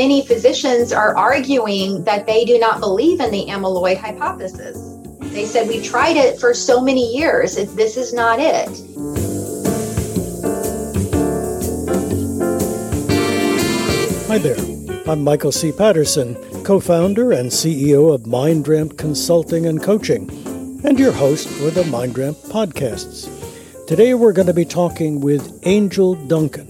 many physicians are arguing that they do not believe in the amyloid hypothesis. They said, We've tried it for so many years, this is not it. Hi there. I'm Michael C. Patterson, co founder and CEO of MindRamp Consulting and Coaching, and your host for the MindRamp podcasts. Today we're going to be talking with Angel Duncan.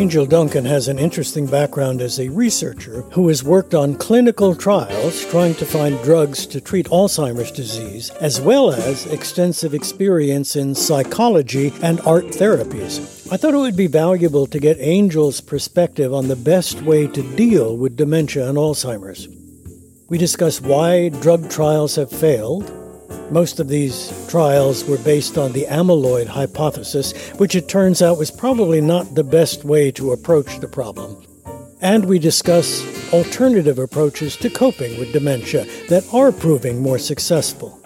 Angel Duncan has an interesting background as a researcher who has worked on clinical trials trying to find drugs to treat Alzheimer's disease, as well as extensive experience in psychology and art therapies. I thought it would be valuable to get Angel's perspective on the best way to deal with dementia and Alzheimer's. We discuss why drug trials have failed, most of these trials were based on the amyloid hypothesis, which it turns out was probably not the best way to approach the problem. And we discuss alternative approaches to coping with dementia that are proving more successful.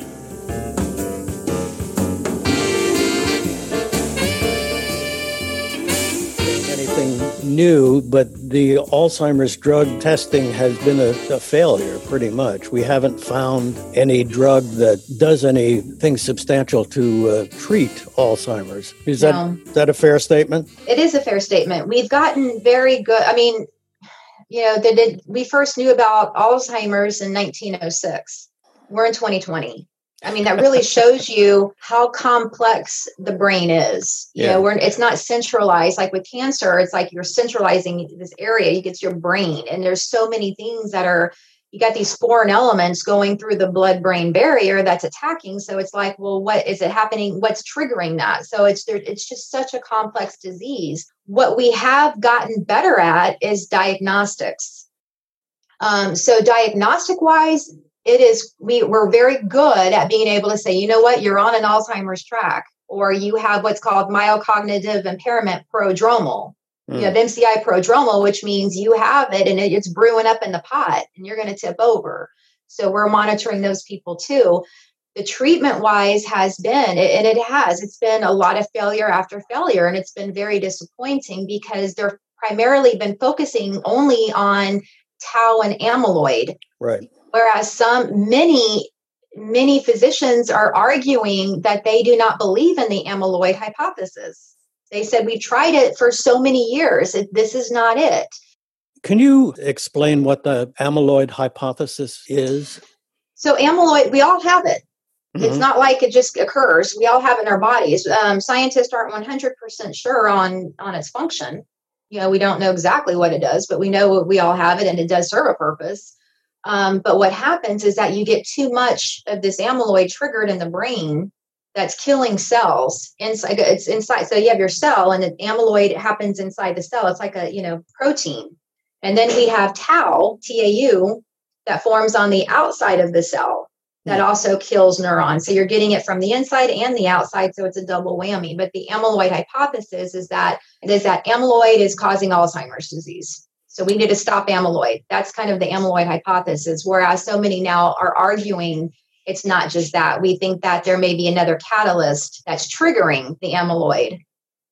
New, but the Alzheimer's drug testing has been a, a, failure pretty much. We haven't found any drug that does anything substantial to uh, treat Alzheimer's. Is that, no. is that a fair statement? It is a fair statement. We've gotten very good. I mean, you know, the, the, we first knew about Alzheimer's in 1906. We're in 2020. I mean, that really shows you how complex the brain is. You yeah. know, where it's not centralized like with cancer. It's like you're centralizing this area. You get your brain, and there's so many things that are. You got these foreign elements going through the blood-brain barrier that's attacking. So it's like, well, what is it happening? What's triggering that? So it's there. It's just such a complex disease. What we have gotten better at is diagnostics. Um, so diagnostic wise, it is we we're very good at being able to say you know what? You're on an alzheimer's track or you have what's called mild cognitive impairment prodromal. Mm. you have mci prodromal which means you have it and it's brewing up in the pot and you're going to tip over. So we're monitoring those people too. The treatment wise has been and it has it's been a lot of failure after failure and it's been very disappointing because they're primarily been focusing only on tau and amyloid. Right Whereas some, many, many physicians are arguing that they do not believe in the amyloid hypothesis. They said, We've tried it for so many years, this is not it. Can you explain what the amyloid hypothesis is? So, amyloid, we all have it. Mm-hmm. It's not like it just occurs. We all have it in our bodies. Um, scientists aren't 100% sure on, on its function. You know, we don't know exactly what it does, but we know we all have it and it does serve a purpose. Um, but what happens is that you get too much of this amyloid triggered in the brain that's killing cells inside it's inside so you have your cell and the amyloid happens inside the cell. It's like a you know protein. And then we have tau tau that forms on the outside of the cell that hmm. also kills neurons. So you're getting it from the inside and the outside so it's a double whammy. But the amyloid hypothesis is that is that amyloid is causing alzheimer's disease so we need to stop amyloid. That's kind of the amyloid hypothesis. Whereas so many now are arguing it's not just that. We think that there may be another catalyst that's triggering the amyloid.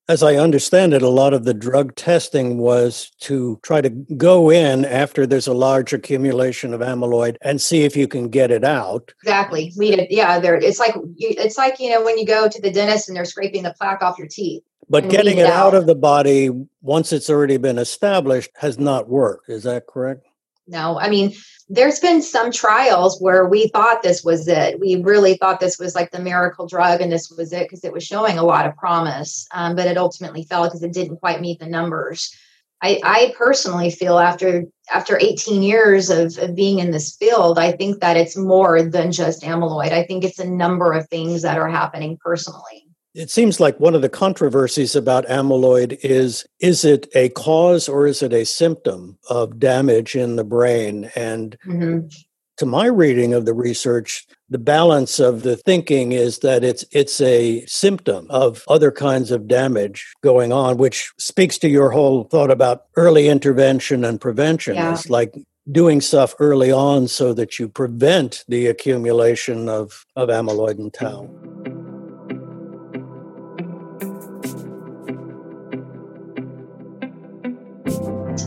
As I understand it, a lot of the drug testing was to try to go in after there's a large accumulation of amyloid and see if you can get it out. Exactly. We did, yeah. There, it's like it's like you know when you go to the dentist and they're scraping the plaque off your teeth. But getting it out. out of the body once it's already been established has not worked. Is that correct? No, I mean, there's been some trials where we thought this was it. We really thought this was like the miracle drug and this was it because it was showing a lot of promise, um, but it ultimately fell because it didn't quite meet the numbers. I, I, personally feel after after 18 years of, of being in this field, I think that it's more than just amyloid. I think it's a number of things that are happening personally. It seems like one of the controversies about amyloid is is it a cause or is it a symptom of damage in the brain? And mm-hmm. to my reading of the research, the balance of the thinking is that it's it's a symptom of other kinds of damage going on, which speaks to your whole thought about early intervention and prevention. Yeah. It's like doing stuff early on so that you prevent the accumulation of, of amyloid and tau.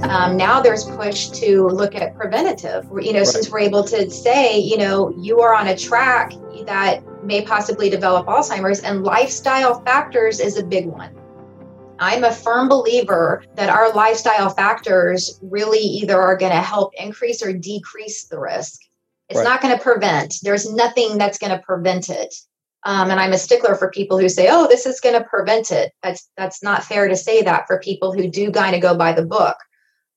Um, now there's push to look at preventative. You know, right. since we're able to say, you know, you are on a track that may possibly develop Alzheimer's, and lifestyle factors is a big one. I'm a firm believer that our lifestyle factors really either are going to help increase or decrease the risk. It's right. not going to prevent. There's nothing that's going to prevent it. Um, and I'm a stickler for people who say, "Oh, this is going to prevent it." That's that's not fair to say that for people who do kind of go by the book.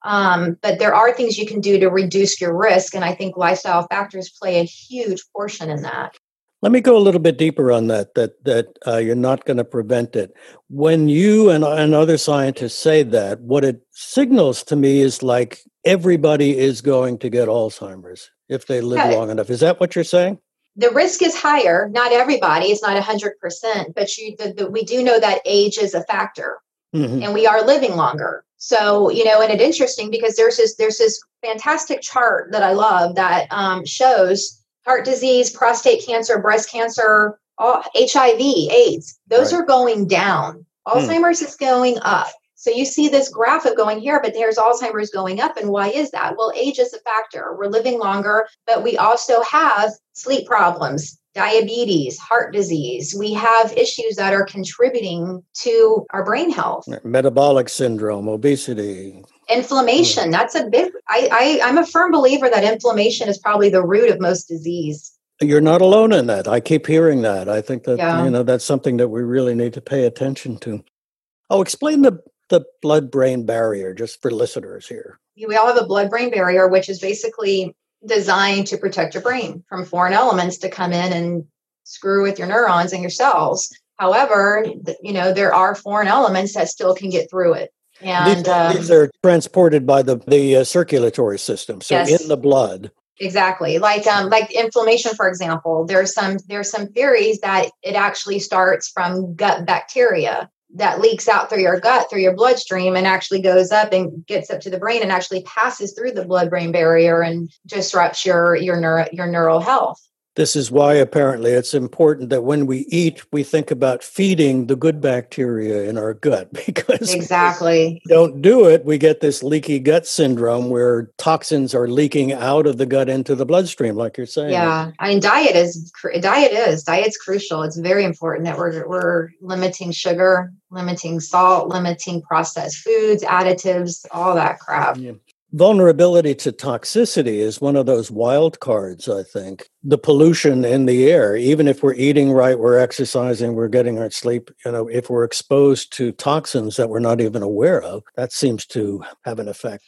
Um, but there are things you can do to reduce your risk, and I think lifestyle factors play a huge portion in that. Let me go a little bit deeper on that. That that uh, you're not going to prevent it. When you and, and other scientists say that, what it signals to me is like everybody is going to get Alzheimer's if they live yeah. long enough. Is that what you're saying? The risk is higher. Not everybody. It's not hundred percent, but you, the, the, we do know that age is a factor, mm-hmm. and we are living longer. So you know, and it's interesting because there's this there's this fantastic chart that I love that um, shows heart disease, prostate cancer, breast cancer, all, HIV, AIDS, those right. are going down. Hmm. Alzheimer's hmm. is going up. So you see this graph of going here, but there's Alzheimer's going up. And why is that? Well, age is a factor. We're living longer, but we also have sleep problems, diabetes, heart disease. We have issues that are contributing to our brain health. Metabolic syndrome, obesity, inflammation that's a big I, I i'm a firm believer that inflammation is probably the root of most disease you're not alone in that i keep hearing that i think that yeah. you know that's something that we really need to pay attention to oh explain the the blood brain barrier just for listeners here we all have a blood brain barrier which is basically designed to protect your brain from foreign elements to come in and screw with your neurons and your cells however you know there are foreign elements that still can get through it and these, um, these are transported by the the uh, circulatory system, so yes. in the blood. Exactly, like um, like inflammation, for example. There's some there's some theories that it actually starts from gut bacteria that leaks out through your gut through your bloodstream and actually goes up and gets up to the brain and actually passes through the blood brain barrier and disrupts your your neuro, your neural health this is why apparently it's important that when we eat, we think about feeding the good bacteria in our gut because exactly don't do it, we get this leaky gut syndrome where toxins are leaking out of the gut into the bloodstream, like you're saying. Yeah, I mean, diet is diet is diet's crucial. It's very important that we're we're limiting sugar, limiting salt, limiting processed foods, additives, all that crap. Yeah vulnerability to toxicity is one of those wild cards i think the pollution in the air even if we're eating right we're exercising we're getting our sleep you know if we're exposed to toxins that we're not even aware of that seems to have an effect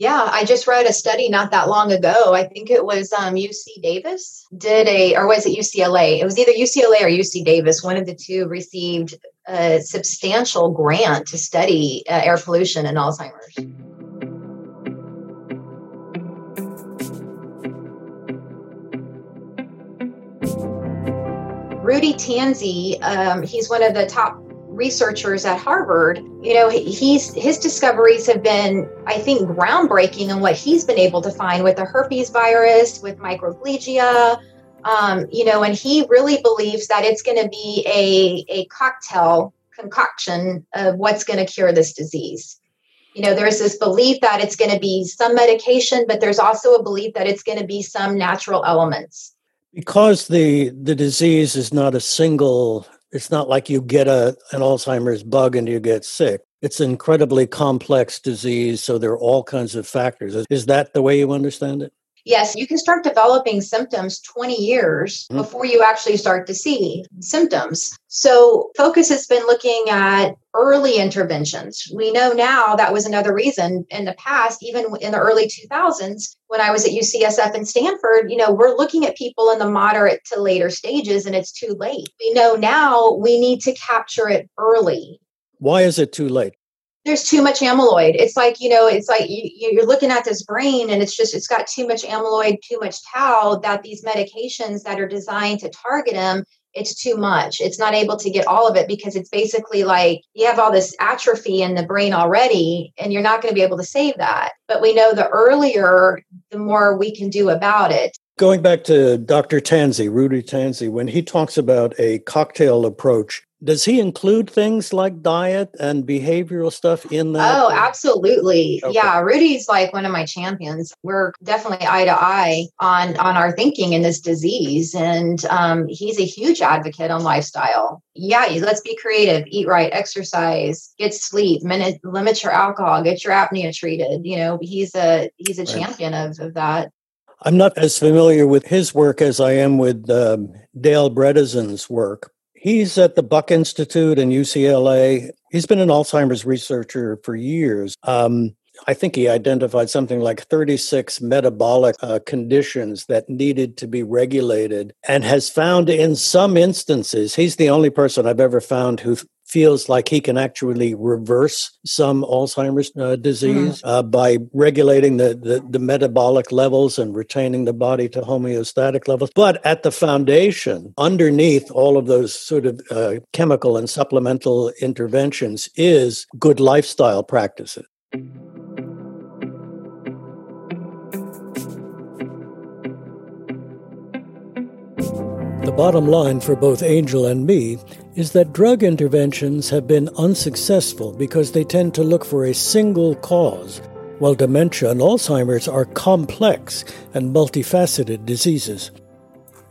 yeah, I just read a study not that long ago. I think it was um, UC Davis did a, or was it UCLA? It was either UCLA or UC Davis. One of the two received a substantial grant to study uh, air pollution and Alzheimer's. Rudy Tanzi, um, he's one of the top researchers at Harvard. You know, he's his discoveries have been, I think, groundbreaking in what he's been able to find with the herpes virus, with microglia. Um, you know, and he really believes that it's going to be a, a cocktail concoction of what's going to cure this disease. You know, there's this belief that it's going to be some medication, but there's also a belief that it's going to be some natural elements because the the disease is not a single it's not like you get a an alzheimer's bug and you get sick. It's an incredibly complex disease so there are all kinds of factors. Is that the way you understand it Yes, you can start developing symptoms 20 years mm-hmm. before you actually start to see symptoms. So, focus has been looking at early interventions. We know now that was another reason in the past, even in the early 2000s, when I was at UCSF and Stanford, you know, we're looking at people in the moderate to later stages and it's too late. We know now we need to capture it early. Why is it too late? There's too much amyloid. It's like, you know, it's like you, you're looking at this brain and it's just, it's got too much amyloid, too much tau that these medications that are designed to target them, it's too much. It's not able to get all of it because it's basically like you have all this atrophy in the brain already and you're not going to be able to save that. But we know the earlier, the more we can do about it. Going back to Dr. Tanzi, Rudy Tanzi, when he talks about a cocktail approach, Does he include things like diet and behavioral stuff in that? Oh, absolutely. Okay. Yeah, Rudy's like one of my champions. We're definitely eye to eye on on our thinking in this disease, and um, he's a huge advocate on lifestyle. Yeah, let's be creative, eat right, exercise, get sleep, limit, limit your alcohol, get your apnea treated. You know, he's a he's a right. champion of of that. I'm not as familiar with his work as I am with um, Dale Bredesen's work, He's at the Buck Institute in UCLA. He's been an Alzheimer's researcher for years. Um, I think he identified something like 36 metabolic uh, conditions that needed to be regulated and has found in some instances, he's the only person I've ever found who feels like he can actually reverse some Alzheimer's uh, disease mm-hmm. uh, by regulating the, the, the, metabolic levels and retaining the body to homeostatic levels. But at the foundation, underneath all of those sort of uh, chemical and supplemental interventions, is good lifestyle practices. Bottom line for both Angel and me is that drug interventions have been unsuccessful because they tend to look for a single cause, while dementia and Alzheimer's are complex and multifaceted diseases.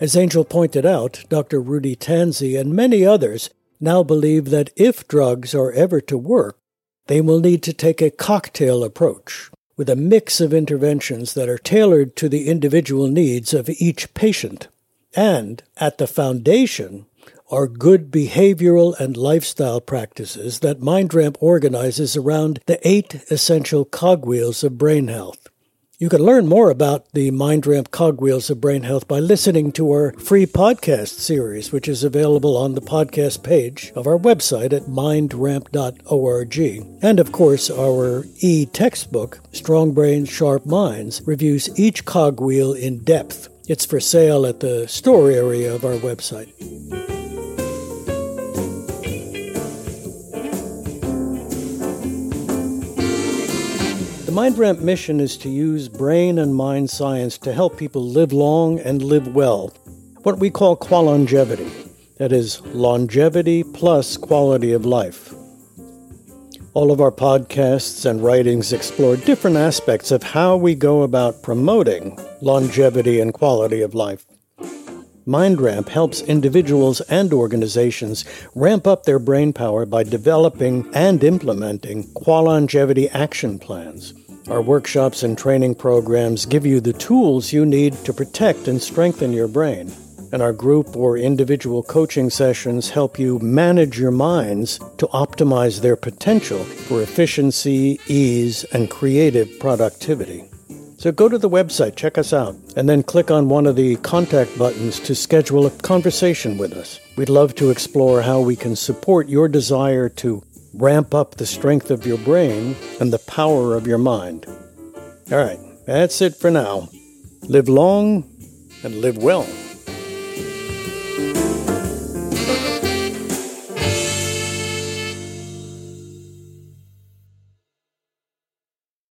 As Angel pointed out, Dr. Rudy Tanzi and many others now believe that if drugs are ever to work, they will need to take a cocktail approach with a mix of interventions that are tailored to the individual needs of each patient. And at the foundation are good behavioral and lifestyle practices that MindRamp organizes around the eight essential cogwheels of brain health. You can learn more about the MindRamp cogwheels of brain health by listening to our free podcast series, which is available on the podcast page of our website at mindramp.org. And of course, our e textbook, Strong Brains, Sharp Minds, reviews each cogwheel in depth it's for sale at the store area of our website. The MindRamp mission is to use brain and mind science to help people live long and live well, what we call qualongevity. That is, longevity plus quality of life. All of our podcasts and writings explore different aspects of how we go about promoting longevity and quality of life. MindRamp helps individuals and organizations ramp up their brain power by developing and implementing Qualongevity action plans. Our workshops and training programs give you the tools you need to protect and strengthen your brain and our group or individual coaching sessions help you manage your minds to optimize their potential for efficiency, ease, and creative productivity. So go to the website, check us out, and then click on one of the contact buttons to schedule a conversation with us. We'd love to explore how we can support your desire to ramp up the strength of your brain and the power of your mind. All right, that's it for now. Live long and live well.